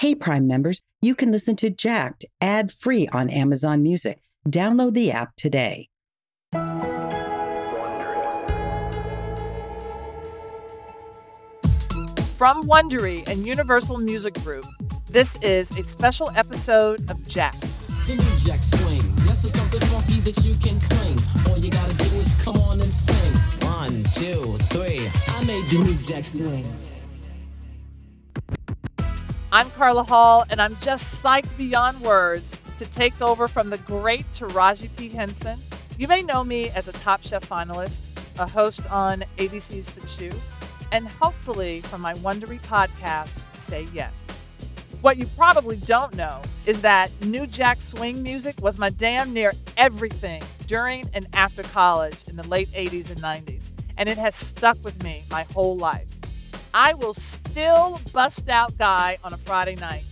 Hey, Prime members, you can listen to Jacked ad free on Amazon Music. Download the app today. From Wondery and Universal Music Group, this is a special episode of Jack. The new jack swing. Yes, it's something funky that you can cling. All you gotta do is come on and sing. One, two, three. I made the new jack swing. I'm Carla Hall, and I'm just psyched beyond words to take over from the great Taraji P. Henson. You may know me as a Top Chef finalist, a host on ABC's The Chew, and hopefully from my Wondery podcast, Say Yes. What you probably don't know is that New Jack Swing music was my damn near everything during and after college in the late 80s and 90s, and it has stuck with me my whole life. I will still bust out Guy on a Friday night.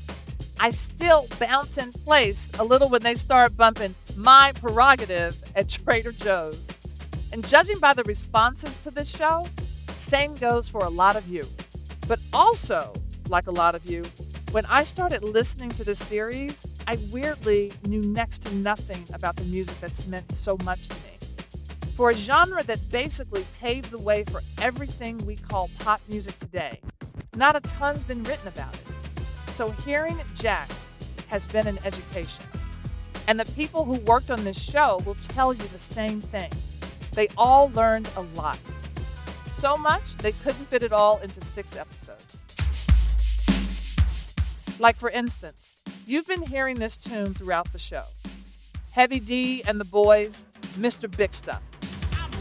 I still bounce in place a little when they start bumping my prerogative at Trader Joe's. And judging by the responses to this show, same goes for a lot of you. But also, like a lot of you, when I started listening to this series, I weirdly knew next to nothing about the music that's meant so much to me. For a genre that basically paved the way for everything we call pop music today, not a ton's been written about it. So hearing Jacked has been an education. And the people who worked on this show will tell you the same thing. They all learned a lot. So much they couldn't fit it all into six episodes. Like, for instance, you've been hearing this tune throughout the show Heavy D and the boys, Mr. Big Stuff.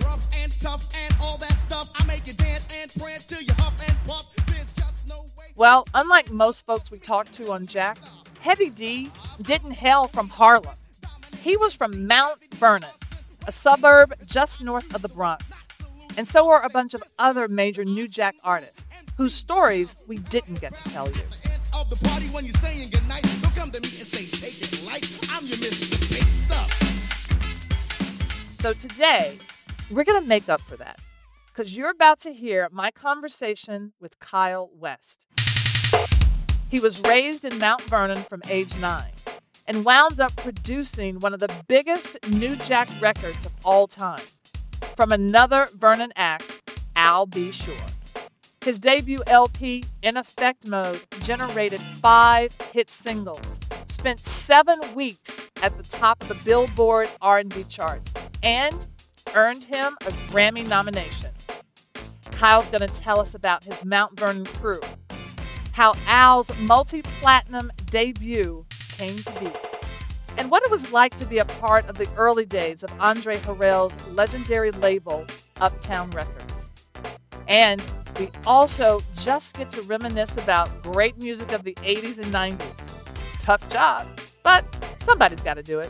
Rough and tough and all that stuff. I make you dance and prance till you huff and puff. There's just no way. Well, unlike most folks we talked to on Jack, Heavy D didn't hail from Harlem. He was from Mount Vernon, a suburb just north of the Bronx. And so are a bunch of other major New Jack artists whose stories we didn't get to tell you. End of the party when you're saying goodnight. Don't come to me and say take it light. I'm your Mr. Big Stuff. So today, we're going to make up for that because you're about to hear my conversation with Kyle West. He was raised in Mount Vernon from age nine and wound up producing one of the biggest New Jack records of all time from another Vernon act, Al B. Sure. His debut LP, In Effect Mode, generated five hit singles, spent seven weeks at the top of the Billboard R&B charts, and earned him a Grammy nomination. Kyle's going to tell us about his Mount Vernon crew, how Al's multi-platinum debut came to be, and what it was like to be a part of the early days of Andre Harrell's legendary label, Uptown Records. And we also just get to reminisce about great music of the 80s and 90s. Tough job, but somebody's got to do it.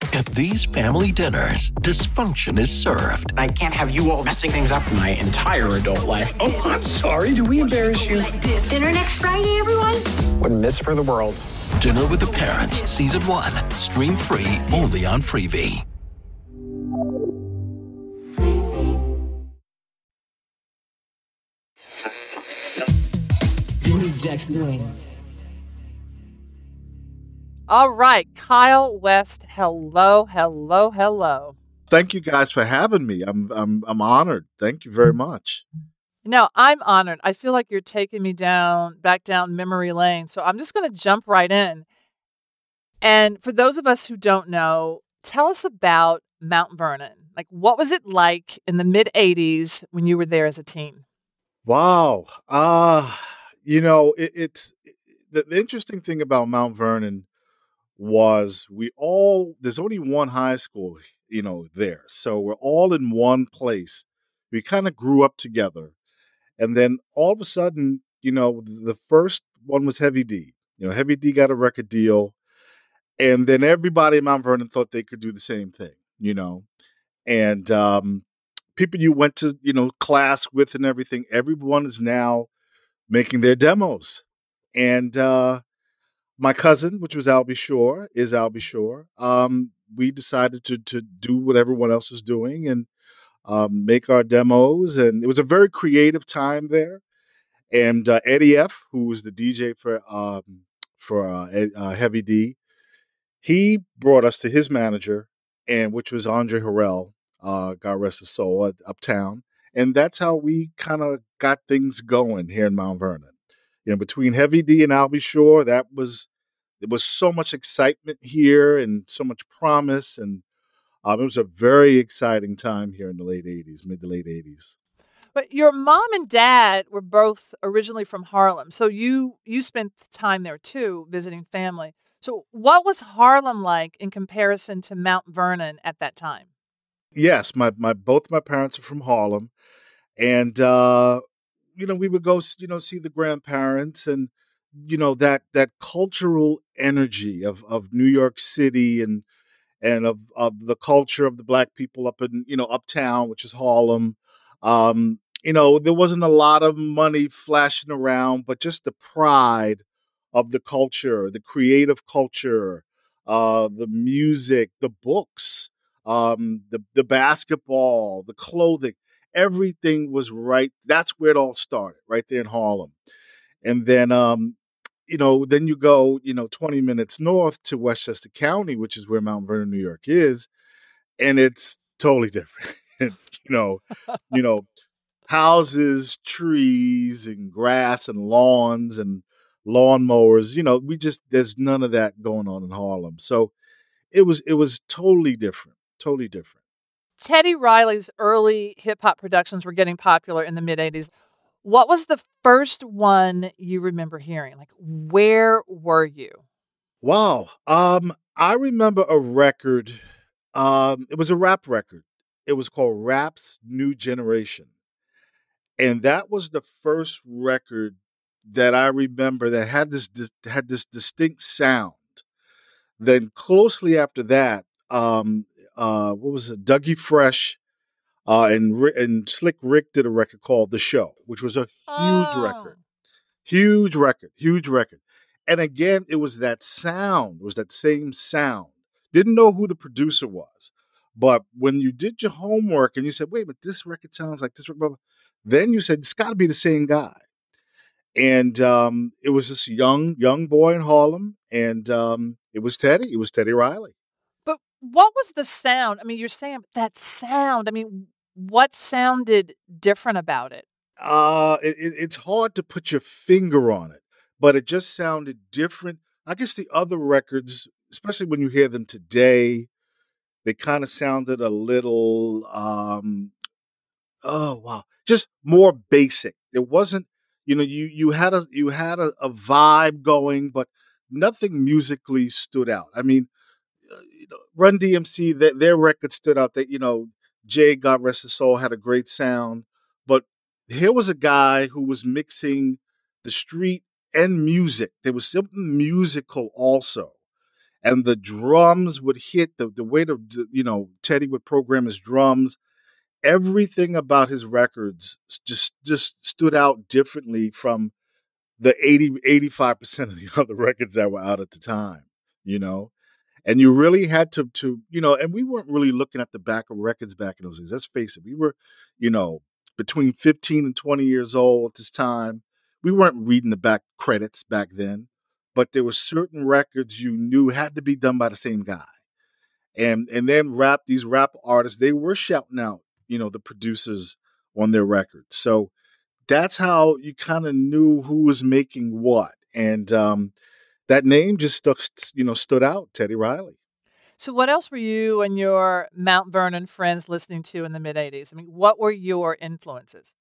At these family dinners, dysfunction is served. I can't have you all messing things up for my entire adult life. Oh, I'm sorry. Do we embarrass you? Dinner next Friday, everyone? Wouldn't miss for the world. Dinner with the Parents, Season 1. Stream free only on Freevee. The new jack swing. All right, Kyle West, hello, hello, hello. Thank you guys for having me. I'm I'm I'm honored. Thank you very much. No, I'm honored. I feel like you're taking me down back down memory lane. So I'm just going to jump right in. And for those of us who don't know, tell us about Mount Vernon. Like, what was it like in the mid 80s when you were there as a teen? Wow. Uh, you know, it, it's the, the interesting thing about Mount Vernon was we all, there's only one high school, you know, there. So we're all in one place. We kind of grew up together. And then all of a sudden, you know, the first one was Heavy D. You know, Heavy D got a record deal. And then everybody in Mount Vernon thought they could do the same thing, you know. And um, people you went to, you know, class with and everything, everyone is now making their demos. And uh, my cousin, which was Al B. Sure, is Al B. Sure. Um, we decided to to do what everyone else was doing and um, make our demos, and it was a very creative time there. And uh, Eddie F, who was the DJ for um, for uh, uh, Heavy D, he brought us to his manager, and which was Andre Harrell, uh, God rest his soul, Uptown, and that's how we kind of got things going here in Mount Vernon. You know, between Heavy D and Al B. Sure, that was there was so much excitement here and so much promise, and um, it was a very exciting time here in the late '80s, mid to late '80s. But your mom and dad were both originally from Harlem, so you you spent time there too, visiting family. So, what was Harlem like in comparison to Mount Vernon at that time? Yes, my my both my parents are from Harlem, and uh, you know we would go you know see the grandparents and you know that that cultural energy of of New York City and and of of the culture of the black people up in you know uptown, which is Harlem. Um, you know, there wasn't a lot of money flashing around, but just the pride of the culture, the creative culture, uh, the music, the books, um, the the basketball, the clothing, everything was right. That's where it all started, right there in Harlem. And then, um, you know, then you go, you know, 20 minutes north to Westchester County, which is where Mount Vernon, New York is, and it's totally different. you know, you know, houses, trees, and grass and lawns and lawnmowers. You know, we just there's none of that going on in Harlem. So it was it was totally different, totally different. Teddy Riley's early hip hop productions were getting popular in the mid 80s. What was the first one you remember hearing? Like where were you? Wow. Um I remember a record um it was a rap record. It was called Rap's New Generation. And that was the first record that I remember that had this, had this distinct sound. Then closely after that, um, uh, what was it? Dougie Fresh uh, and and Slick Rick did a record called The Show, which was a huge oh. record, huge record, huge record. And again, it was that sound, it was that same sound. Didn't know who the producer was, but when you did your homework and you said, "Wait, but this record sounds like this," record, then you said it's got to be the same guy and um, it was this young young boy in Harlem, and um, it was Teddy. It was Teddy Riley. What was the sound? I mean, you're saying that sound. I mean, what sounded different about it? Uh, it, it's hard to put your finger on it, but it just sounded different. I guess the other records, especially when you hear them today, they kind of sounded a little, um, oh wow, just more basic. It wasn't you know you you had a you had a, a vibe going but nothing musically stood out i mean you know, run dmc their, their record stood out. That you know jay god rest his soul had a great sound. But here was a guy who was mixing the street and music. There was something musical also. And the drums would hit the, the way the you know teddy would program his drums everything about his records just just stood out differently from the 80 85% of the other records that were out at the time you know and you really had to to you know and we weren't really looking at the back of records back in those days let's face it we were you know between 15 and 20 years old at this time we weren't reading the back credits back then but there were certain records you knew had to be done by the same guy and and then rap these rap artists they were shouting out you know the producers on their records. So that's how you kind of knew who was making what. And um, that name just stuck, you know, stood out. Teddy Riley. So, what else were you and your Mount Vernon friends listening to in the mid 80s? I mean, what were your influences?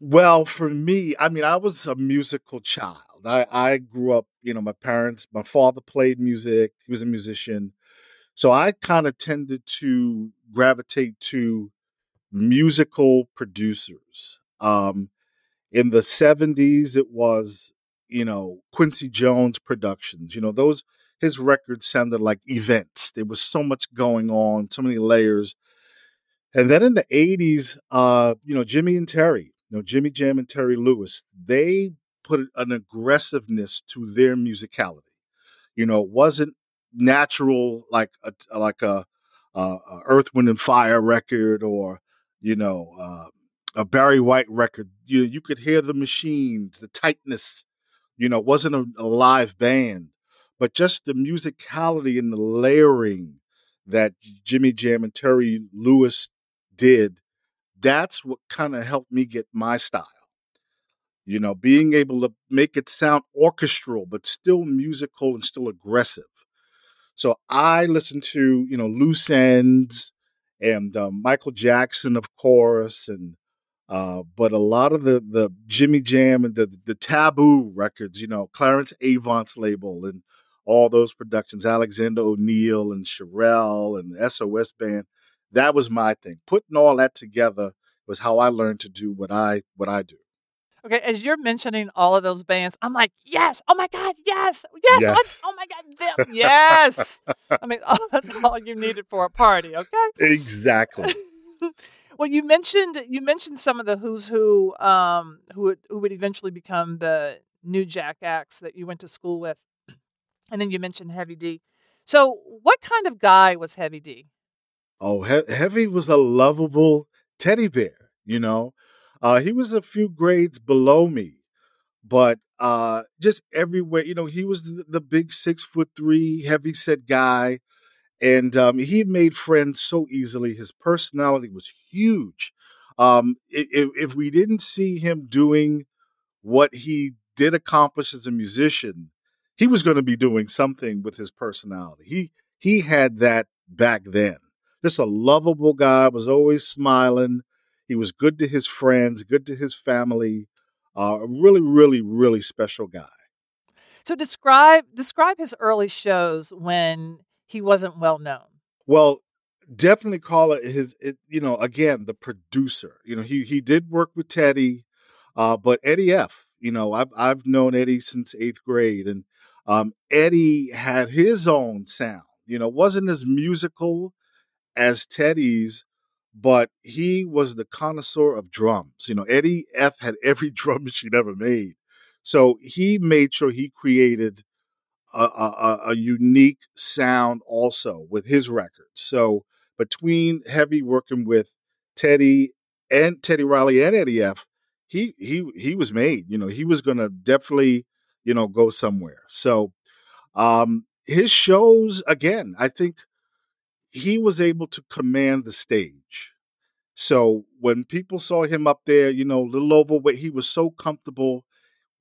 Well, for me, I mean, I was a musical child. I, I grew up, you know, my parents, my father played music, he was a musician. So I kind of tended to gravitate to musical producers. Um, in the 70s, it was, you know, Quincy Jones Productions. You know, those, his records sounded like events. There was so much going on, so many layers. And then in the 80s, uh, you know, Jimmy and Terry, you know, Jimmy Jam and Terry Lewis, they put an aggressiveness to their musicality. You know, it wasn't natural like a like a, a Earth, Wind and Fire record or you know uh, a Barry White record. You you could hear the machines, the tightness. You know, wasn't a, a live band, but just the musicality and the layering that Jimmy Jam and Terry Lewis did. That's what kind of helped me get my style you know, being able to make it sound orchestral, but still musical and still aggressive. So I listened to, you know, Loose Ends and um, Michael Jackson, of course, and uh, but a lot of the the Jimmy Jam and the the Tabu records, you know, Clarence Avant's label and all those productions, Alexander O'Neal and Cherrelle and the SOS band, that was my thing. Putting all that together was how I learned to do what I what I do. Okay, as you're mentioning all of those bands, I'm like, yes, oh my God, yes, yes, yes. oh my God, them, yes. I mean, oh, that's all you needed for a party, okay? Exactly. well, you mentioned you mentioned some of the who's who um, who would who would eventually become the New Jack acts that you went to school with, and then you mentioned Heavy D. So, what kind of guy was Heavy D? Oh, he- Heavy was a lovable teddy bear. You know, uh, he was a few grades below me, but uh, just everywhere. You know, he was the, the big six foot three, heavy set guy, and um, he made friends so easily. His personality was huge. Um, if, if we didn't see him doing what he did accomplish as a musician, he was going to be doing something with his personality. He he had that back then. Just a lovable guy, was always smiling. He was good to his friends, good to his family. Uh, a really, really, really special guy. So describe describe his early shows when he wasn't well known. Well, definitely call it his. It, you know, again, the producer. You know, he he did work with Teddy, uh, but Eddie F. You know, I've I've known Eddie since eighth grade, and um, Eddie had his own sound. You know, wasn't as musical as Teddy's, but he was the connoisseur of drums. You know, Eddie F had every drum machine ever made. So he made sure he created a, a, unique sound also with his records. So between Heavy working with Teddy and Teddy Riley and Eddie F, he he he was made. You know, he was gonna definitely, you know, go somewhere. So um his shows, again, I think he was able to command the stage. So when people saw him up there, you know, a little overweight, he was so comfortable.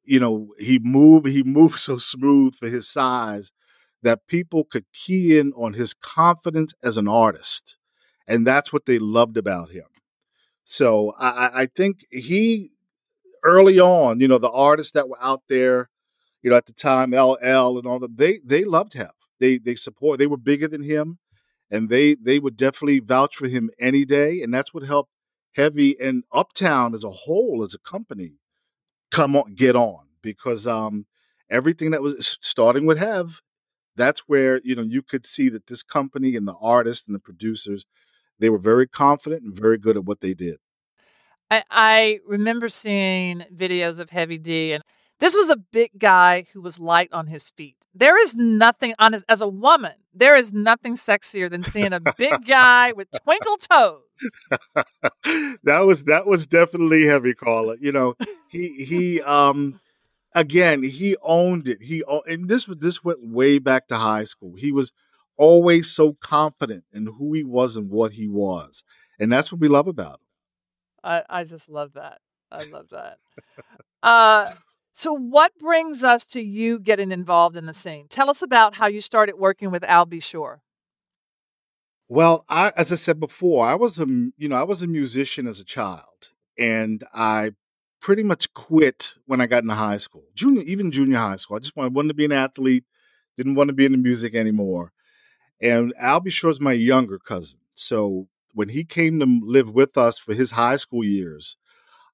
You know, he moved, he moved so smooth for his size that people could key in on his confidence as an artist. And that's what they loved about him. So I, I think he early on, you know, the artists that were out there, you know, at the time, LL and all that, they they loved him. They they support. They were bigger than him and they they would definitely vouch for him any day, and that's what helped Heavy and Uptown as a whole, as a company, come on, get on because um, everything that was starting with Hev, that's where you know you could see that this company and the artists and the producers, they were very confident and very good at what they did. I, I remember seeing videos of Heavy D, and this was a big guy who was light on his feet. There is nothing on his, as a woman, there is nothing sexier than seeing a big guy with twinkle toes. that was that was definitely heavy caller. You know, he he um again, he owned it. He and this was this went way back to high school. He was always so confident in who he was and what he was. And that's what we love about him. I, I just love that. I love that. uh So, what brings us to you getting involved in the scene? Tell us about how you started working with Al B. Sure. Well, I, as I said before, I was a you know I was a musician as a child, and I pretty much quit when I got into high school, junior even junior high school. I just wanted, wanted to be an athlete, didn't want to be in music anymore. And Al B. Sure is my younger cousin, so when he came to live with us for his high school years,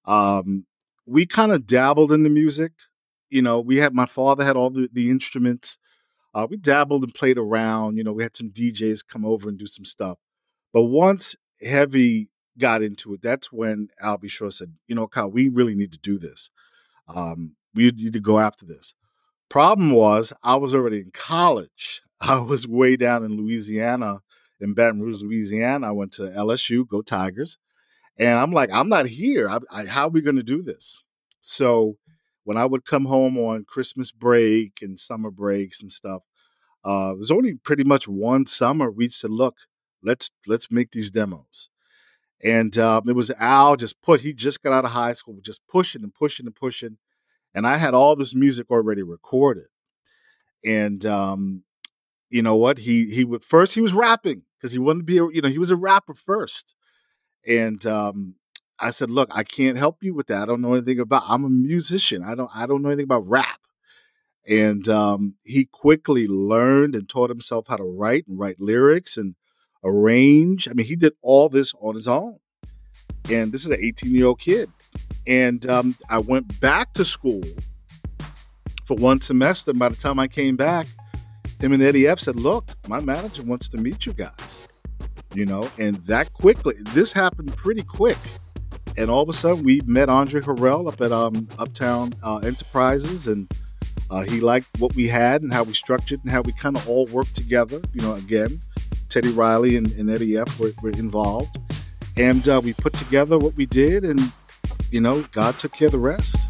um, we kind of dabbled in the music. You know, we had my father had all the, the instruments. Uh, we dabbled and played around. You know, we had some DJs come over and do some stuff. But once Heavy got into it, that's when Al B. Sure said, you know, Kyle, we really need to do this. Um, we need to go after this. Problem was, I was already in college. I was way down in Louisiana, in Baton Rouge, Louisiana. I went to LSU, go Tigers. And I'm like, I'm not here. I, I, how are we going to do this? So when I would come home on Christmas break and summer breaks and stuff, uh, there's only pretty much one summer we said, look, let's let's make these demos. And um, it was Al just put. He just got out of high school, just pushing and pushing and pushing, and I had all this music already recorded. And um, you know what? He he would first he was rapping because he wanted to be a, you know he was a rapper first, and um, I said, look, I can't help you with that. I don't know anything about. I'm a musician. I don't I don't know anything about rap. And um, he quickly learned and taught himself how to write and write lyrics and arrange. I mean, he did all this on his own. And this is an 18 year old kid. And um, I went back to school for one semester. And by the time I came back, him and Eddie F said, Look, my manager wants to meet you guys. You know, and that quickly, this happened pretty quick. And all of a sudden, we met Andre Harrell up at um, Uptown uh, Enterprises, and uh, he liked what we had and how we structured and how we kind of all worked together. You know, again, Teddy Riley and, and Eddie F were, were involved. And uh, we put together what we did, and, you know, God took care of the rest.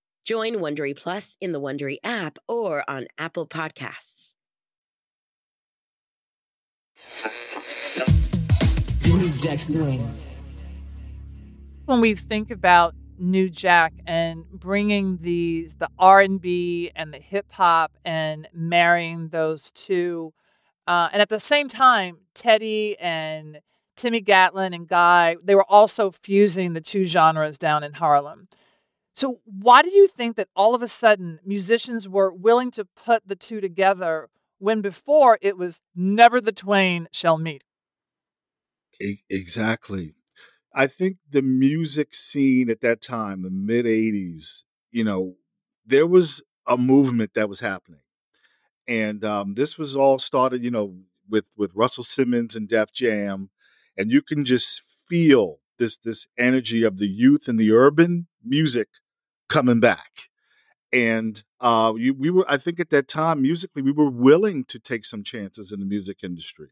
Join Wondery Plus in the Wondery app or on Apple Podcasts. When we think about New Jack and bringing these the R and B and the hip hop and marrying those two, uh, and at the same time, Teddy and Timmy Gatling and Guy, they were also fusing the two genres down in Harlem. So, why do you think that all of a sudden musicians were willing to put the two together when before it was never the twain shall meet? Exactly. I think the music scene at that time, the mid 80s, you know, there was a movement that was happening. And um, this was all started, you know, with with Russell Simmons and Def Jam, and you can just feel this this energy of the youth and the urban music coming back. And uh, you, we were, I think, at that time, musically, we were willing to take some chances in the music industry.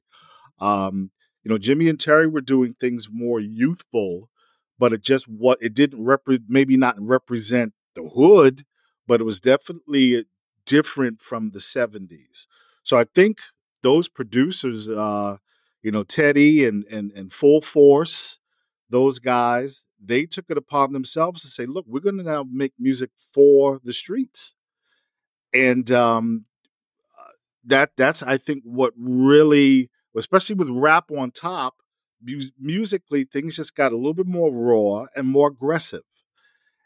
Um, you know, Jimmy and Terry were doing things more youthful, but it just what it didn't repre- maybe not represent the hood, but it was definitely different from the '70s. So I think those producers, uh, you know, Teddy and and and Full Force, those guys, they took it upon themselves to say, "Look, we're going to now make music for the streets," and um, uh, that that's I think what really, especially with rap on top, mu- musically things just got a little bit more raw and more aggressive.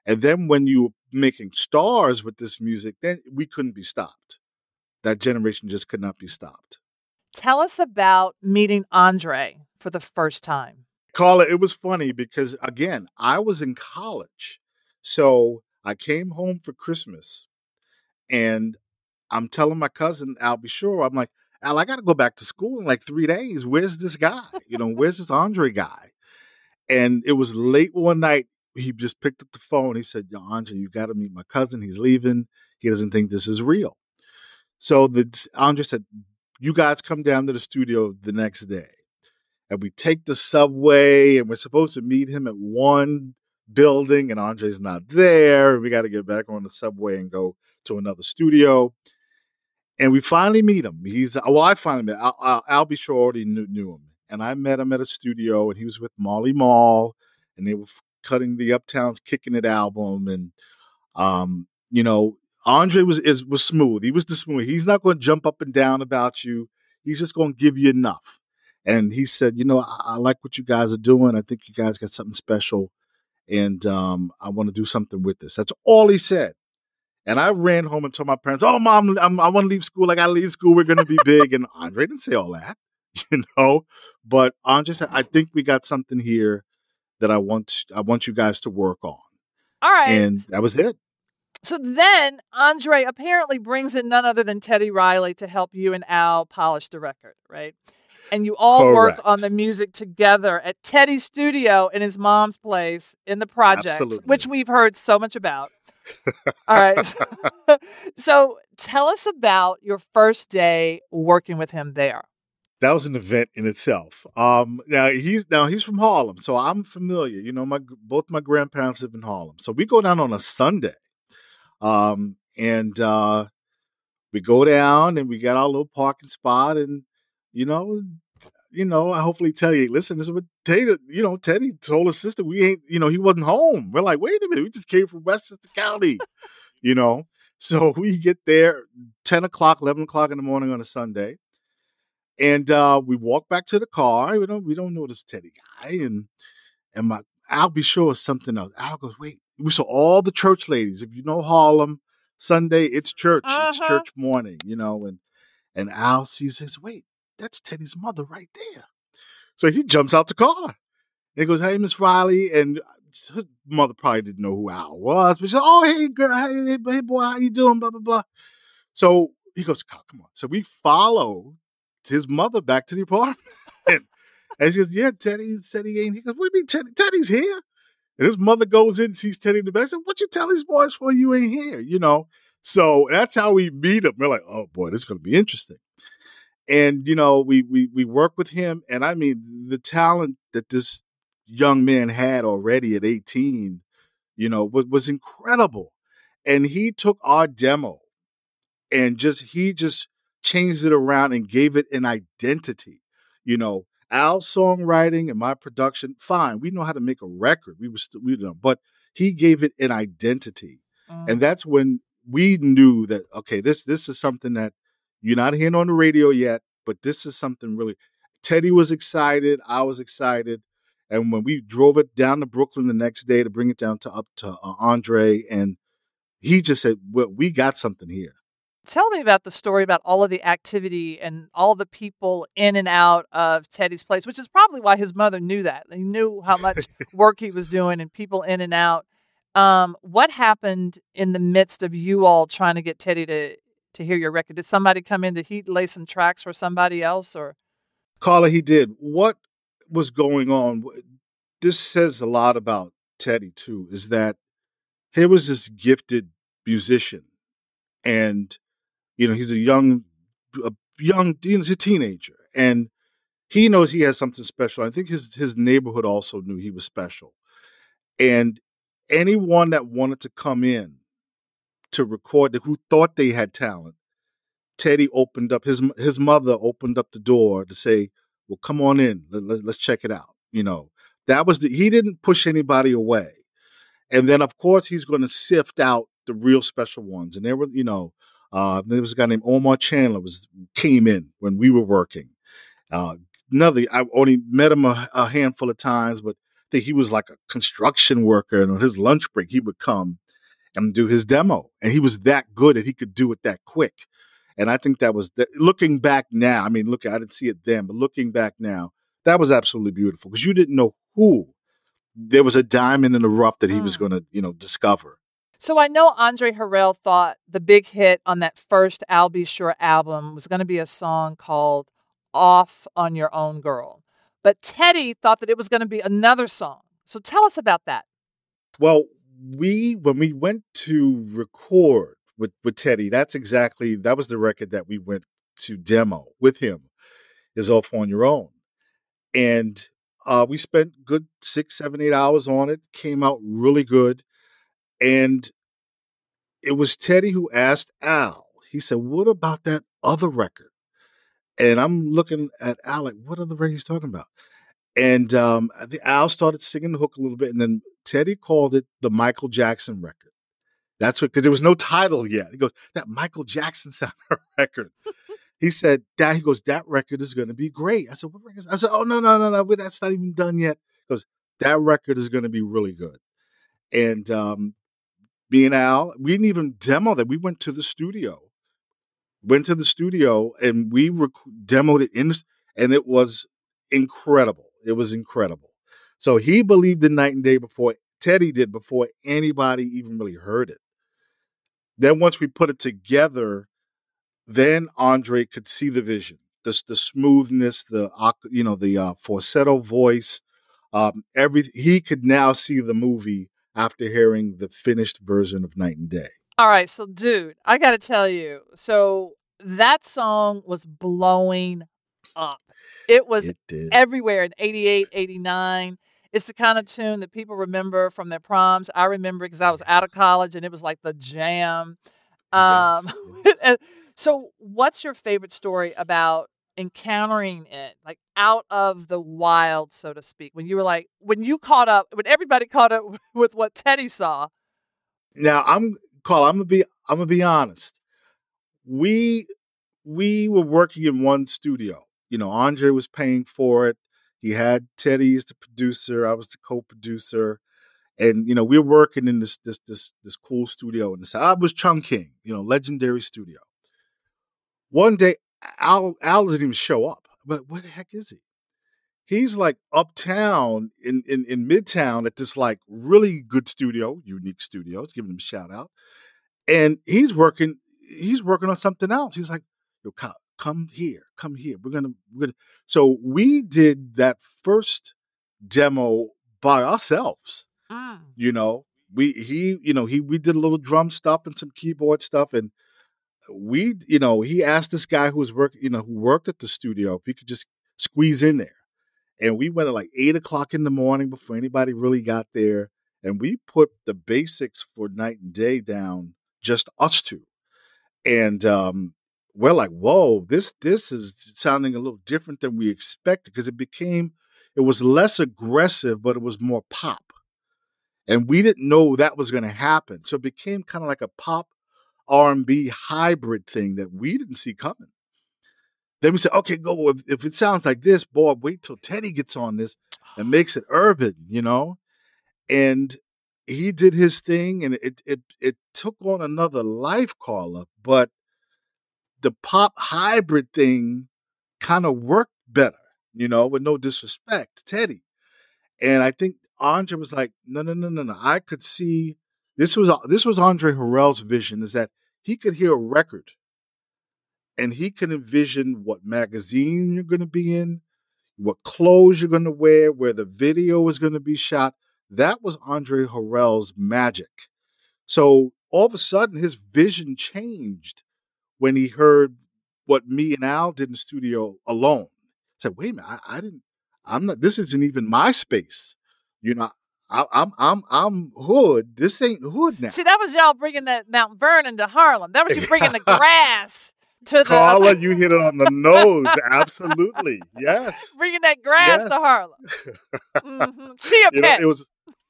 And then when you were making stars with this music, then we couldn't be stopped. That generation just could not be stopped. Tell us about meeting Andre for the first time. Carla, it It was funny because again, I was in college. So I came home for Christmas and I'm telling my cousin, Al B. Sure, I'm like, Al, I got to go back to school in like three days. Where's this guy? You know, where's this Andre guy? And it was late one night. He just picked up the phone. He said, Yo, Andre, you got to meet my cousin. He's leaving. He doesn't think this is real. So the Andre said, You guys come down to the studio the next day. And we take the subway and we're supposed to meet him at one building and Andre's not there. We got to get back on the subway and go to another studio. And we finally meet him. He's well, I finally met Al, Al, Al B. Sure already knew, knew, him, and I met him at a studio, and he was with Marley Marl, and they were cutting the Uptown's "Kicking It" album, and um, you know, Andre was is was smooth. He was the smooth. He's not going to jump up and down about you. He's just going to give you enough. And he said, you know, I, I, like what you guys are doing. I think you guys got something special, and um, I want to do something with this. That's all he said. And I ran home and told my parents, "Oh, mom, I'm, i want to leave school. I got to leave school. We're going to be big." and Andre didn't say all that, you know. But Andre said, "I think we got something here that I want. I want you guys to work on." All right, and that was it. So then Andre apparently brings in none other than Teddy Riley to help you and Al polish the record, right? And you all Correct. work on the music together at Teddy's studio in his mom's place in the project, Absolutely. which we've heard so much about. all right. so tell us about your first day working with him there. That was an event in itself. Um, now he's now he's from Harlem, so I'm familiar. You know, my both my grandparents live in Harlem, so we go down on a Sunday. Um, and uh, we go down and we got our little parking spot, and you know, you know, I hopefully tell you, listen, this is what Teddy, you know, Teddy told his sister we ain't, you know, he wasn't home. We're like, wait a minute, we just came from Westchester County, you know. So we get there 10 o'clock, 11 o'clock in the morning on a Sunday. And uh, we walk back to the car. We don't we don't know this Teddy guy. And and my Al B. Sure it's something else. Al goes, wait, we saw all the church ladies. If you know Harlem, Sunday, it's church. Uh-huh. It's church morning, you know, and and Al sees says, wait, that's Teddy's mother right there. So he jumps out the car. He goes, Hey, Miss Riley. And uh, his mother probably didn't know who Al was, but she said, Oh, hey girl, hey, hey boy, how you doing? Blah, blah, blah. So he goes, come on. So we follow his mother back to the apartment. and, she goes, Yeah, Teddy he ain't. He goes, What do you mean Teddy? Teddy's here. And his mother goes in, sees Teddy in the back. Said, What you tell these boys for? You ain't here, you know? So that's how we meet him. We're like, Oh boy, this is going to be interesting. And, you know, we, we, we work with him. And I mean, the talent that this young man had already at 18, you know, was, was incredible. And he took our demo and just, he just changed it around and gave it an identity. You know, Al's songwriting and my production, fine. We know how to make a record. We were, st- we know, but he gave it an identity. Mm. And that's when we knew that, okay, this, this is something that you're not hearing on the radio yet, but this is something really. Teddy was excited. I was excited. And when we drove it down to Brooklyn the next day to bring it down to up to uh, Andre, and he just said, well, "We got something here." Tell me about the story about all of the activity and all the people in and out of Teddy's place, which is probably why his mother knew that. He knew how much work he was doing and people in and out. Um, what happened in the midst of you all trying to get Teddy to to hear your record? Did somebody come in? Did he lay some tracks for somebody else, or Carla, he did. What was going on? This says a lot about Teddy too. Is that here was this gifted musician, and you know he's a young, a young, he's a teenager, and he knows he has something special. I think his his neighborhood also knew he was special, and anyone that wanted to come in to record who thought they had talent, Teddy opened up his his mother opened up the door to say, "Well, come on in. Let, let, let's check it out." You know, that was the he didn't push anybody away, and then of course he's going to sift out the real special ones. And there were, you know, uh, there was a guy named Omar Chandler was came in when we were working. Uh, another, I only met him a, a handful of times, but I think he was like a construction worker, and on his lunch break he would come and do his demo, and he was that good that he could do it that quick. And I think that was the, looking back now. I mean, look, I didn't see it then, but looking back now, that was absolutely beautiful because you didn't know who. There was a diamond in the rough that he was mm. going to, you know, discover. So I know Andre Harrell thought the big hit on that first Al B. Sure album was going to be a song called "Off on Your Own Girl," but Teddy thought that it was going to be another song. So tell us about that. Well, we when we went to record with with Teddy, that's exactly that was the record that we went to demo with him. Is off on your own, and uh, we spent good six, seven, eight hours on it. Came out really good, and it was Teddy who asked Al. He said, "What about that other record?" And I'm looking at Alec. "What other record he's talking about?" And um, the Al started singing the hook a little bit, and then Teddy called it the Michael Jackson record. That's what because there was no title yet. He goes, that Michael Jackson sound record. he said that he goes, that record is going to be great. I said, what record? I said, oh no no no no, that's not even done yet. He goes, that record is going to be really good. And um, me and Al, we didn't even demo that. We went to the studio, went to the studio, and we rec- demoed it in, and it was incredible. It was incredible. So he believed in Night and Day before Teddy did, before anybody even really heard it. Then once we put it together, then Andre could see the vision, the the smoothness, the you know the uh, falsetto voice, um, every he could now see the movie after hearing the finished version of Night and Day. All right, so dude, I got to tell you, so that song was blowing up. It was It everywhere in 88, 89. It's the kind of tune that people remember from their proms. I remember because I was out of college and it was like the jam. Um, and so, what's your favorite story about encountering it, like out of the wild, so to speak? When you were like, when you caught up, when everybody caught up with what Teddy saw. Now I'm Carl. I'm gonna be. I'm gonna be honest. We we were working in one studio. You know, Andre was paying for it. He had Teddy as the producer. I was the co-producer, and you know we were working in this this this this cool studio. And I was Chung King. You know, legendary studio. One day, Al Al doesn't even show up. But where the heck is he? He's like uptown in in in Midtown at this like really good studio, unique studio. Let's give him a shout out. And he's working. He's working on something else. He's like, "Yo, Kyle, come here, come here. We're gonna, we're gonna." So we did that first demo by ourselves. You know, we he, you know, he we did a little drum stuff and some keyboard stuff, and we, you know, he asked this guy who was working, you know, who worked at the studio if he could just squeeze in there. And we went at like eight o'clock in the morning before anybody really got there. And we put the basics for night and day down, just us two. And um, we're like, whoa, this this is sounding a little different than we expected because it became it was less aggressive, but it was more pop. And we didn't know that was going to happen. So it became kind of like a pop R&B hybrid thing that we didn't see coming. Then we said, okay, go. If, if it sounds like this, boy, wait till Teddy gets on this and makes it urban, you know. And he did his thing, and it it it took on another life, Carla. But the pop hybrid thing kind of worked better, you know, with no disrespect to Teddy. And I think Andre was like, no, no, no, no, no. I could see this was uh, this was Andre Harrell's vision is that he could hear a record and he could envision what magazine you're going to be in, what clothes you're going to wear, where the video is going to be shot. That was Andre Harrell's magic. So all of a sudden, his vision changed when he heard what me and Al did in the studio alone. I said, wait a minute, I, I didn't, I'm not, this isn't even my space. You know, I, I'm I'm I'm hood. This ain't hood now. See, that was y'all bringing that Mount Vernon to Harlem. That was you bringing the grass to the. Carla, you hit it on the nose. Absolutely, yes. Bringing that grass Yes. to Harlem. mm-hmm. Chia You know, it was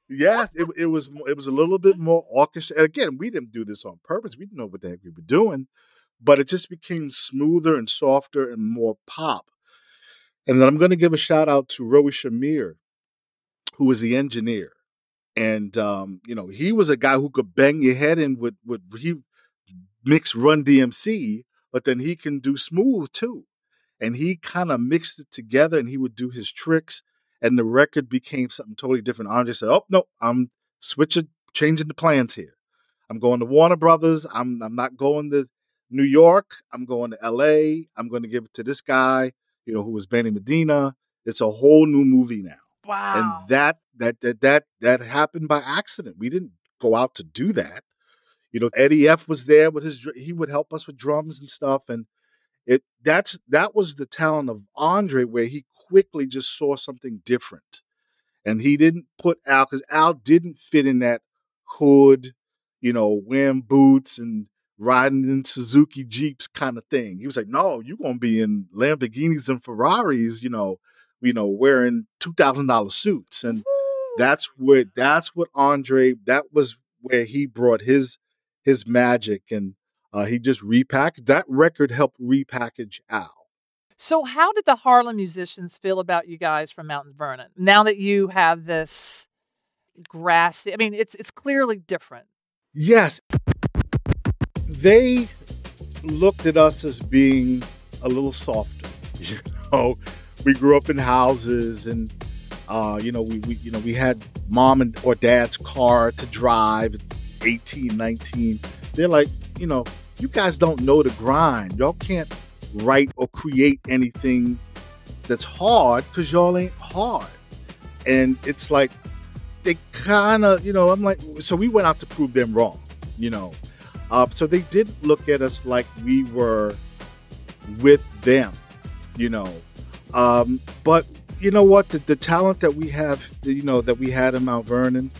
yes, it, it was it was a little bit more orchestra. And again, we didn't do this on purpose. We didn't know what the heck we were doing, but it just became smoother and softer and more pop. And then I'm going to give a shout out to Roy Shamir, who was the engineer, and um, you know he was a guy who could bang your head in with with he mix Run DMC, but then he can do smooth too. And he kind of mixed it together, and he would do his tricks and the record became something totally different. Andre said, "Oh no, I'm switching, changing the plans here. I'm going to Warner Brothers. I'm I'm not going to New York. I'm going to L.A. I'm going to give it to this guy, you know, who was Benny Medina. It's a whole new movie now. Wow. And that that that that that happened by accident. We didn't go out to do that. You know, Eddie F was there with his. He would help us with drums and stuff, and it that's that was the talent of Andre, where he quickly just saw something different, and he didn't put Al because Al didn't fit in that hood, you know, wearing boots and riding in Suzuki Jeeps kind of thing. He was like, "No, you're gonna be in Lamborghinis and Ferraris, you know, you know, wearing two thousand dollar suits." And that's where that's what Andre. That was where he brought his his magic, and uh, he just repackaged that record. Helped repackage Al. So, how did the Harlem musicians feel about you guys from Mountain Vernon now that you have this grassy? I mean, it's it's clearly different. Yes, they looked at us as being a little softer. You know, we grew up in houses, and uh, you know, we, we you know we had mom and or dad's car to drive. at 18, 19. They're like, you know, you guys don't know the grind. Y'all can't write or create anything that's hard because y'all ain't hard. And it's like they kind of, you know, I'm like, so we went out to prove them wrong, you know. Uh, so they did look at us like we were with them, you know. Um, but you know what? The, the talent that we have, you know, that we had in Mount Vernon,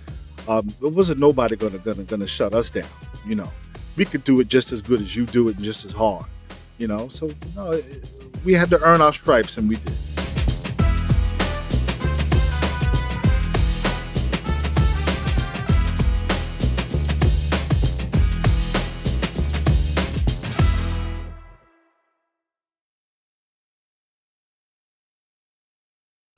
um, it wasn't nobody gonna, gonna gonna shut us down. You know, we could do it just as good as you do it, and just as hard. You know, so you know, we had to earn our stripes, and we did.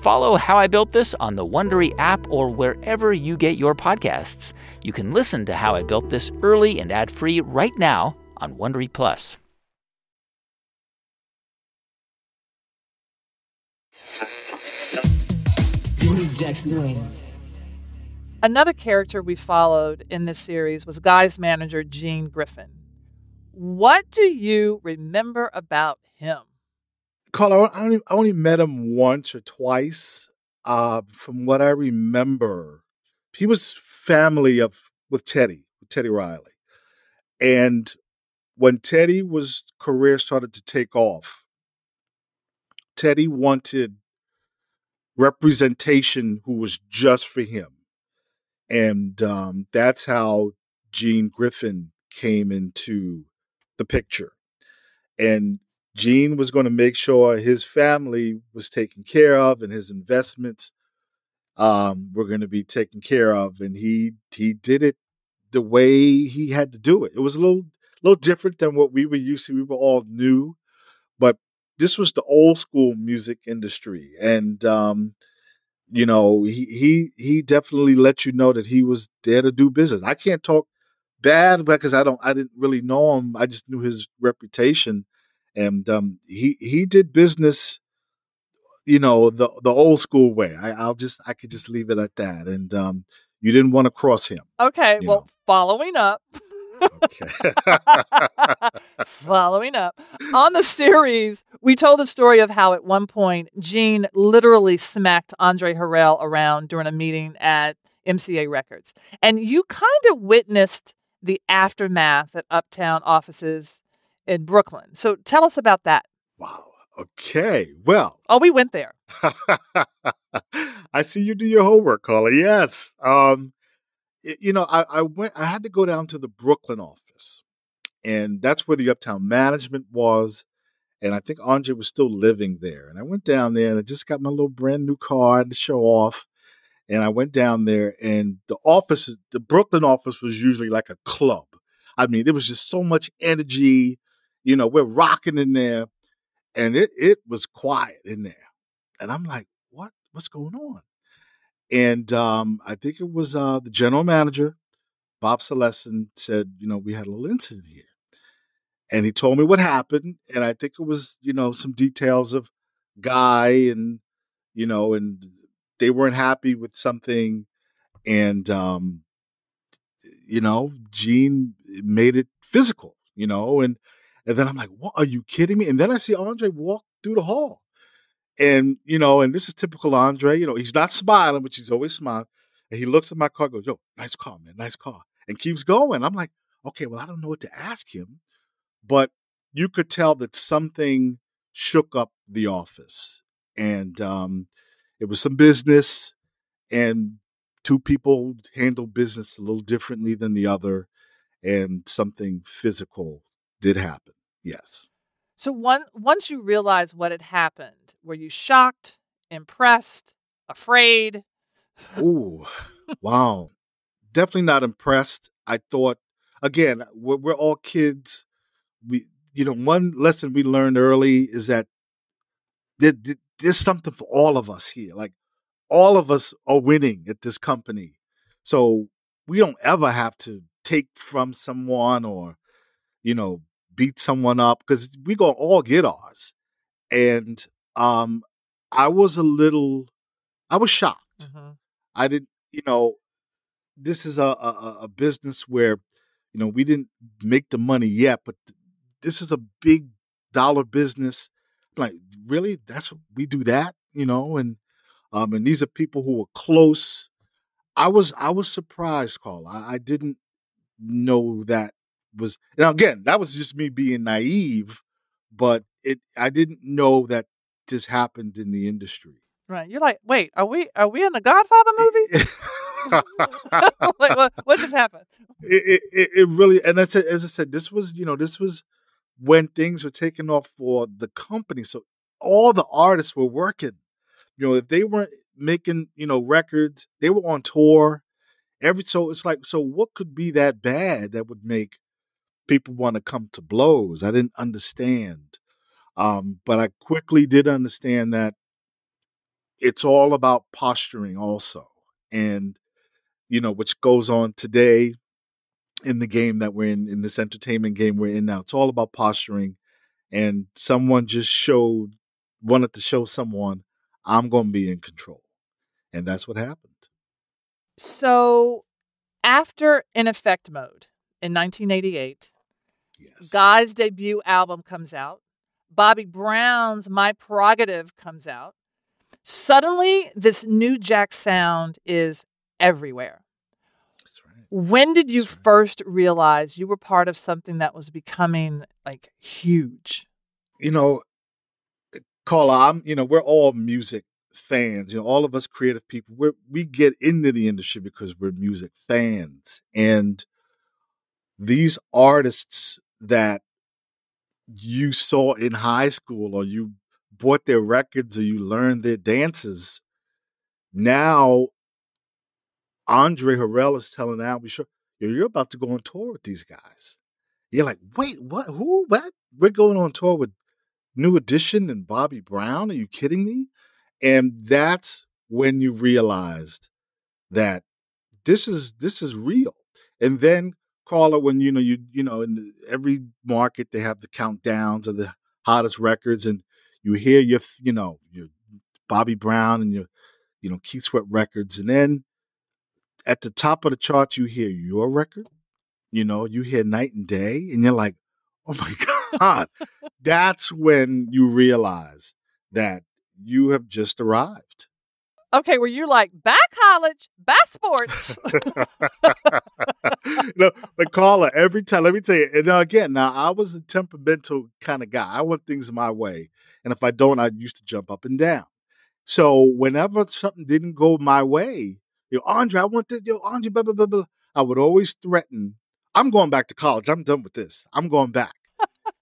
Follow How I Built This on the Wondery app or wherever you get your podcasts. You can listen to How I Built This early and ad free right now on Wondery Plus. Another character we followed in this series was Guy's manager, Gene Griffin. What do you remember about him? Carla, I only, I only met him once or twice. Uh, from what I remember, he was family of with Teddy, with Teddy Riley, and when Teddy was career started to take off, Teddy wanted representation who was just for him, and um, that's how Gene Griffin came into the picture, and Gene was going to make sure his family was taken care of and his investments um, were going to be taken care of, and he he did it the way he had to do it. It was a little little different than what we were used to. We were all new, but this was the old school music industry, and um, you know he he he definitely let you know that he was there to do business. I can't talk bad because I don't I didn't really know him. I just knew his reputation, and um, he he did business you know the the old school way. I, I'll just I could just leave it at that. And um, you didn't want to cross him. Okay, well, know. following up. Okay. following up on the series, we told the story of how at one point Gene literally smacked Andre Harrell around during a meeting at MCA Records, and you kind of witnessed the aftermath at Uptown offices in Brooklyn. So tell us about that. Wow. Okay. Well. Oh, we went there. I see you do your homework, Carla. Yes. Um, it, you know, I, I went. I had to go down to the Brooklyn office, and that's where the Uptown management was. And I think Andre was still living there. And I went down there, and I just got my little brand new car to show off. And I went down there, and the office, the Brooklyn office, was usually like a club. I mean, there was just so much energy. You know, we're rocking in there and it it was quiet in there. And I'm like, what? What's going on? And um, I think it was uh, the general manager, Bob Celestin, said, you know, we had a little incident here. And he told me what happened. And I think it was, you know, some details of Guy and, you know, and they weren't happy with something. And, um, you know, Gene made it physical, you know, and and then I'm like, what are you kidding me? And then I see Andre walk through the hall. And, you know, and this is typical Andre, you know, he's not smiling, but he's always smiling. And he looks at my car, goes, Yo, nice car, man, nice car. And keeps going. I'm like, okay, well, I don't know what to ask him. But you could tell that something shook up the office. And um, it was some business, and two people handle business a little differently than the other, and something physical did happen. Yes. So one once you realize what had happened, were you shocked, impressed, afraid? Ooh, wow. Definitely not impressed. I thought again, we're, we're all kids. We, you know, one lesson we learned early is that there, there's something for all of us here. Like all of us are winning at this company, so we don't ever have to take from someone or, you know, beat someone up because we gonna all get ours. And um, I was a little, I was shocked. Mm-hmm. I didn't, you know, this is a, a, a business where, you know, we didn't make the money yet, but th- this is a big dollar business. Like, really? That's what we do that, you know? And um, and these are people who are close. I was I was surprised, Carla. I, I didn't know that was now again that was just me being naive, but it I didn't know that this happened in the industry. Right. You're like, wait, are we are we in the Godfather movie? like, what, what just happened? It, it, it really, and that's it, as I said, this was you know this was when things were taking off for the company. So all the artists were working. You know, if they weren't making you know records, they were on tour. Every so it's like so what could be that bad that would make people want to come to blows. I didn't understand. Um, but I quickly did understand that it's all about posturing also. And, you know, which goes on today in the game that we're in, in this entertainment game we're in now. It's all about posturing. And someone just showed, wanted to show someone, I'm going to be in control. And that's what happened. So after In Effect Mode in 1988, Yes. Guy's debut album comes out. Bobby Brown's My Prerogative comes out. Suddenly, this new Jack sound is everywhere. That's right. When did you right. first realize you were part of something that was becoming like huge? You know, eh, Carla, I'm, you know, we're all music fans. You know, all of us creative people, we we get into the industry because we're music fans. And these artists that you saw in high school or you bought their records or you learned their dances. Now, Andre Harrell is telling Al B. Sure, you're about to go on tour with these guys. You're like, wait, what? Who? What? We're going on tour with New Edition and Bobby Brown? Are you kidding me? And that's when you realized that this is this is real. And then Carla, when you know you you know in every market they have the countdowns of the hottest records, and you hear your you know your Bobby Brown and your you know Keith Sweat records, and then at the top of the chart you hear your record, you know you hear Night and Day, and you're like, oh my god, that's when you realize that you have just arrived. Okay, where you're like, back college, back sports. no, but Carla, every time, let me tell you, and again, now I was a temperamental kind of guy. I want things my way. And if I don't, I used to jump up and down. So whenever something didn't go my way, yo, Andre, I want this, yo, Andre, blah, blah, blah, blah. I would always threaten, I'm going back to college. I'm done with this. I'm going back.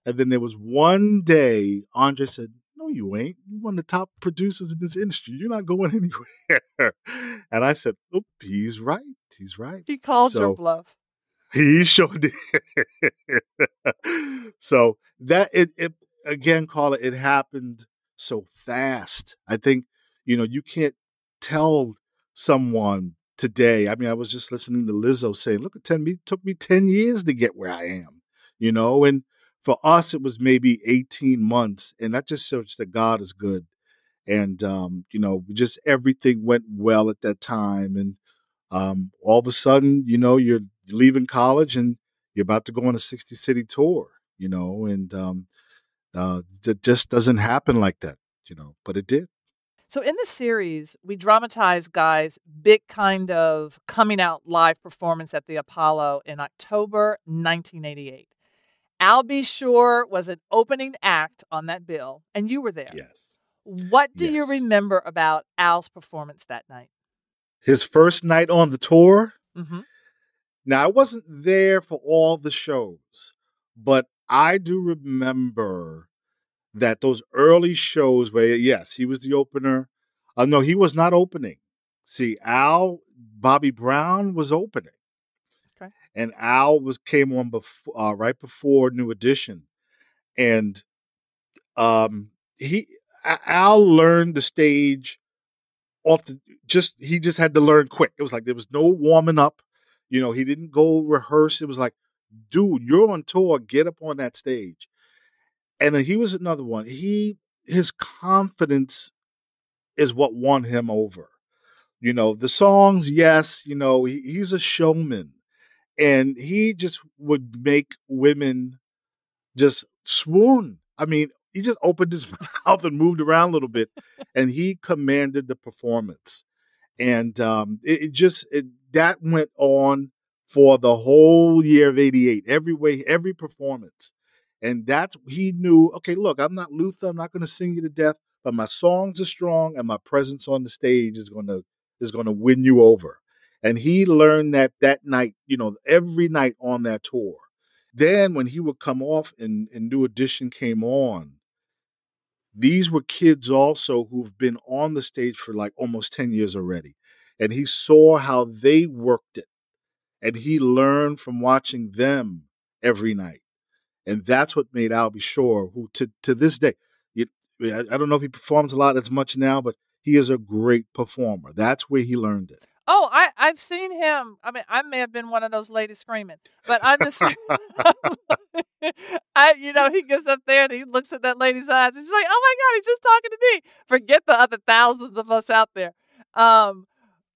and then there was one day, Andre said, no, you ain't. You're one of the top producers in this industry. You're not going anywhere. and I said, Oh, he's right. He's right. He called so, your bluff. He sure did. so that it, it again, call it, it happened so fast. I think, you know, you can't tell someone today. I mean, I was just listening to Lizzo saying, look, it 10 it took me 10 years to get where I am, you know, and for us it was maybe 18 months and that just shows that god is good. And um, you know just everything went well at that time and um, all of a sudden you know you're leaving college and you're about to go on a 60 city tour you know and um, uh, it just doesn't happen like that you know but it did. So in the series we dramatize guy's big kind of coming out live performance at the apollo in october 1988 Al B. Sure was an opening act on that bill, and you were there. Yes. What do yes. you remember about Al's performance that night? His first night on the tour. Mm-hmm. Now, I wasn't there for all the shows, but I do remember that those early shows where, yes, he was the opener. Uh, no, he was not opening. See, Al, Bobby Brown was opening. Okay. And Al was came on before, uh, right before New Edition, and um, he Al learned the stage off the just he just had to learn quick. It was like there was no warming up. You know, he didn't go rehearse. It was like, dude, you're on tour. Get up on that stage. And he was another one. He his confidence is what won him over. You know, the songs, yes, you know, he, he's a showman and he just would make women just swoon. I mean, he just opened his mouth and moved around a little bit, and he commanded the performance. And um, it, it, just it, that went on for the whole year of '88. Every way, every performance, and that's he knew. Okay, look, I'm not Luther. I'm not going to sing you to death, but my songs are strong, and my presence on the stage is going to is going to win you over. And he learned that that night, you know, every night on that tour. Then when he would come off and, and New Edition came on, these were kids also who've been on the stage for like almost 10 years already. And he saw how they worked it. And he learned from watching them every night. And that's what made Al B. Sure, who to, to this day, you, I don't know if he performs a lot as much now, but he is a great performer. That's where he learned it. Oh, I I've seen him. I mean, I may have been one of those ladies screaming, but I'm just, I you know, he gets up there and he looks at that lady's eyes and she's like, "Oh my God, he's just talking to me." Forget the other thousands of us out there. Um,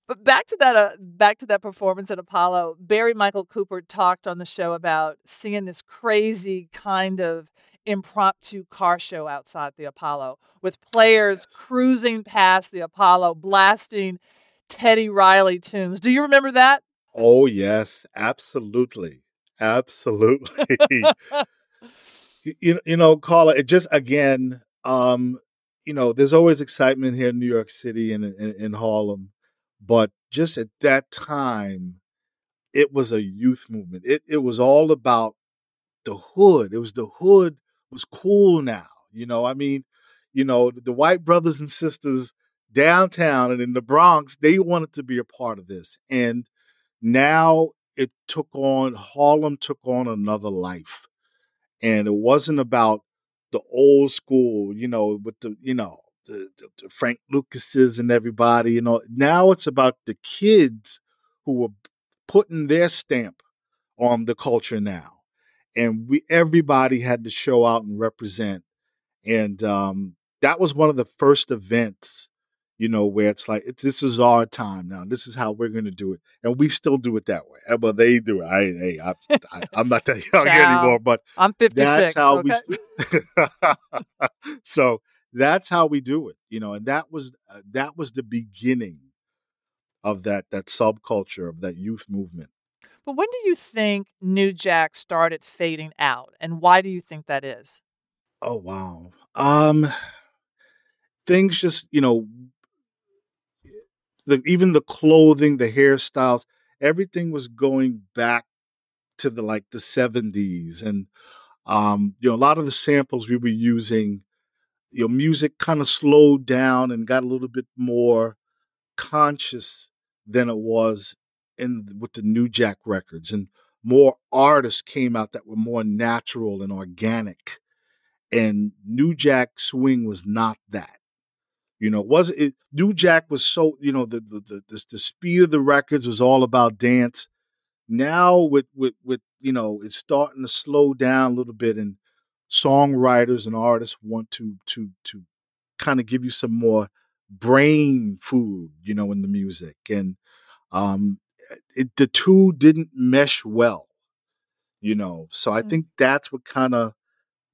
but back to that, uh, back to that performance at Apollo. Barry Michael Cooper talked on the show about seeing this crazy kind of impromptu car show outside the Apollo with players yes. cruising past the Apollo, blasting Teddy Riley tunes. Do you remember that? Oh, yes, absolutely. Absolutely. you, you know, Carla, it just again, um, you know, there's always excitement here in New York City and in, in Harlem, but just at that time, it was a youth movement. It it was all about the hood. It was the hood was cool now. You know, I mean, you know, the white brothers and sisters downtown and in the Bronx, they wanted to be a part of this. And now it took on Harlem took on another life. And it wasn't about the old school, you know, with the, you know, the, the, the Frank Lucases and everybody, you know. Now it's about the kids who were putting their stamp on the culture now. And we everybody had to show out and represent. And um, that was one of the first events, you know, where it's like it's, this is our time now. This is how we're going to do it, and we still do it that way. But they do it. I, hey, I, I, I'm not that young anymore, but I'm 56. That's how okay? we. so that's how we do it, you know, and that was uh, that was the beginning of that that subculture of that youth movement. But when do you think New Jack started fading out, and why do you think that is? Oh wow. Um things just, you know, the even the clothing, the hairstyles, everything was going back to the like the 70s and um you know a lot of the samples we were using your music kind of slowed down and got a little bit more conscious than it was in with the new jack records and more artists came out that were more natural and organic and new jack swing was not that you know was it new jack was so you know the the, the the the speed of the records was all about dance. Now with with with you know it's starting to slow down a little bit and songwriters and artists want to to to kind of give you some more brain food you know in the music. And um it, the two didn't mesh well you know. So i think that's what kind of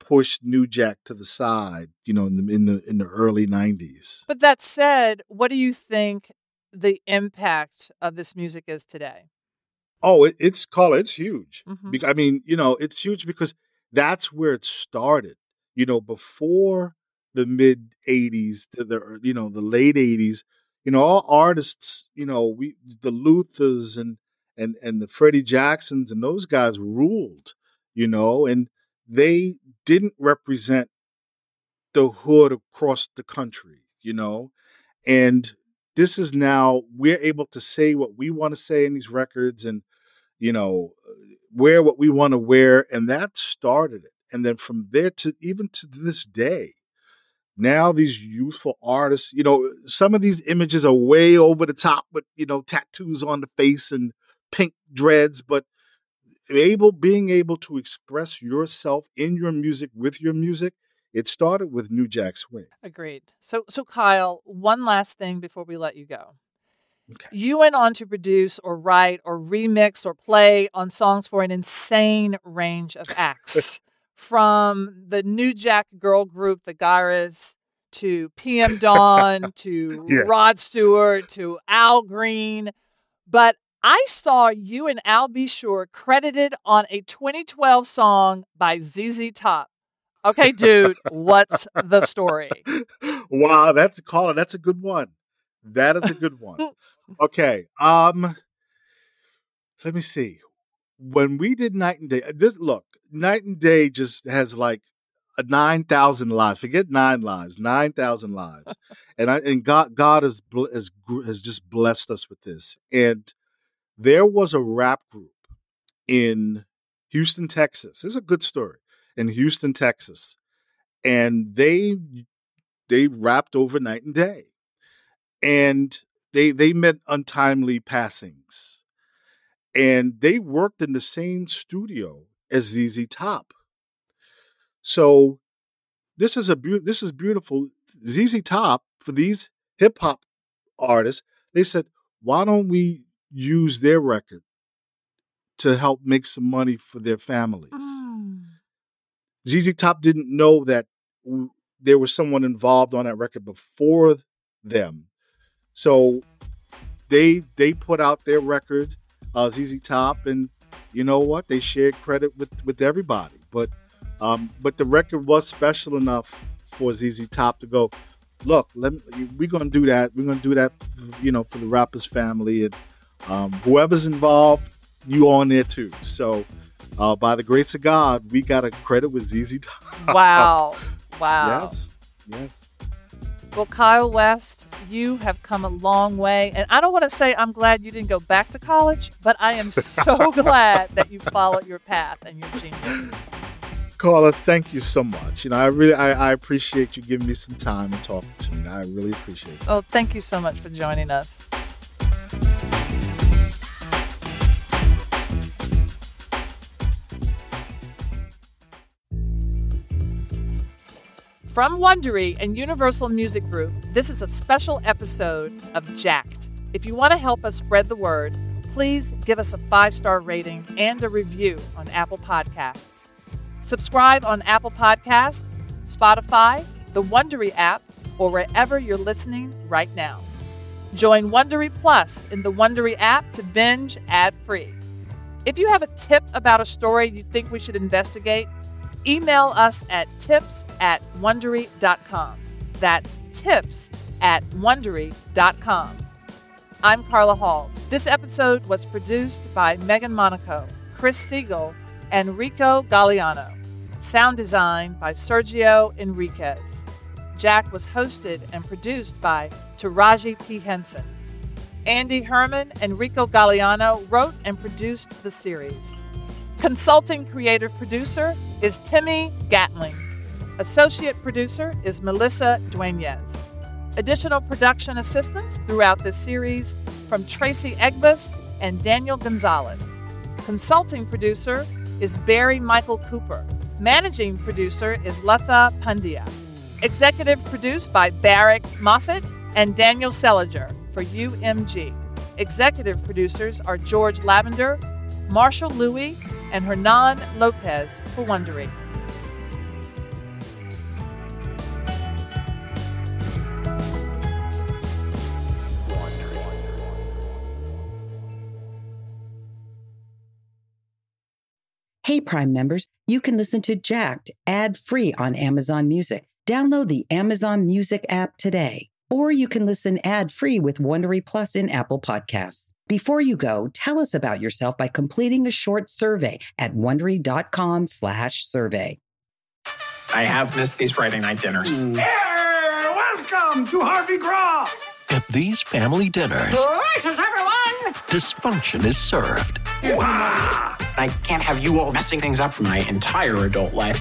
pushed new jack to the side you know in the in the in the early 90s But that said, what do you think the impact of this music is today? Oh, it, it's called it's huge. Mhm. Bec- I mean, you know, it's huge because that's where it started. You know, before the mid '80s, the, the you know the late '80s, you know, all artists, you know, we the Luthers and and and the Freddie Jacksons and those guys ruled. You know, and they didn't represent the hood across the country. You know, and this is now we're able to say what we want to say in these records and you know uh, wear what we want to wear and that started it and then from there to even to this day now these youthful artists you know some of these images are way over the top with you know tattoos on the face and pink dreads but able being able to express yourself in your music with your music it started with new jack swing Agreed. So, so Kyle, one last thing before we let you go. You went on to produce or write or remix or play on songs for an insane range of acts, from the New Jack girl group, the Gyrlz, to PM Dawn, to Yeah. Rod Stewart, to Al Green. But I saw you and Al B. Sure credited on a 2012 song by ZZ Top. Okay, dude, what's the story? wow that's a Carla that's a good one that is a good one okay um let me see when we did night and day this look night and day just has like a 9000 lives forget nine lives 9000 lives and i and god god has has, has just blessed us with this and there was a rap group in houston texas. This is a good story in houston texas and they they rapped over night and day and they they met untimely passings and they worked in the same studio as ZZ Top. So this is a beau- this is beautiful. ZZ Top for these hip hop artists they said why don't we use their record to help make some money for their families ZZ Top didn't know that w- there was someone involved on that record before them. So they they put out their record, uh, ZZ Top, and you know what? They shared credit with with everybody. But um, but the record was special enough for ZZ Top to go. Look, let me, we're gonna do that. We're gonna do that, you know, for the rappers family and um, whoever's involved, you on there too. So uh, by the grace of God, we got a credit with ZZ Top. Wow. Wow. Yes. Yes. Well, Kyle West, you have come a long way. And I don't want to say I'm glad you didn't go back to college, but I am so glad that you followed your path and your genius. Carla, thank you so much. You know, I really I, I appreciate you giving me some time and talking to me. I really appreciate it. Oh, thank you so much for joining us. From Wondery and Universal Music Group, this is a special episode of Jacked. If you want to help us spread the word, please give us a five star rating and a review on Apple Podcasts. Subscribe on Apple Podcasts, Spotify, the Wondery app, or wherever you're listening right now. Join Wondery Plus in the Wondery app to binge ad free. If you have a tip about a story you think we should investigate, email us at tips at wondery.com. That's tips at wondery.com. I'm Carla Hall. This episode was produced by Megan Monaco, Chris Siegel, and Rico Galliano. Sound design by Sergio Enriquez. Jacked was hosted and produced by Taraji P. Henson. Andy Herman and Rico Galliano wrote and produced the series. Consulting creative producer is Timmy Gatling. Associate producer is Melissa Dueñez. Additional production assistance throughout this series from Tracy Egbus and Daniel Gonzalez. Consulting producer is Barry Michael Cooper. Managing producer is Letha Pandya. Executive produced by Barak Moffitt and Daniel Seliger for UMG. Executive producers are George Lavender, Marshall Lewy, and Hernan Lopez for Wondery. Hey, Prime members, you can listen to Jacked ad free on Amazon Music. Download the Amazon Music app today. Or you can listen ad free with Wondery Plus in Apple Podcasts. Before you go, tell us about yourself by completing a short survey at wondery.com/slash survey. I have missed these Friday night dinners. Hmm. welcome to Harvey Graw. At these family dinners, Gracious, everyone! dysfunction is served. I can't have you all messing things up for my entire adult life.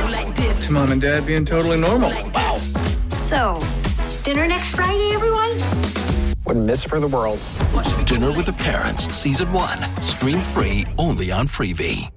It's mom and dad being totally normal. Wow. So, dinner next Friday, everyone? Wouldn't miss for the world. Dinner with the Parents, Season 1. Stream free only on Freevee.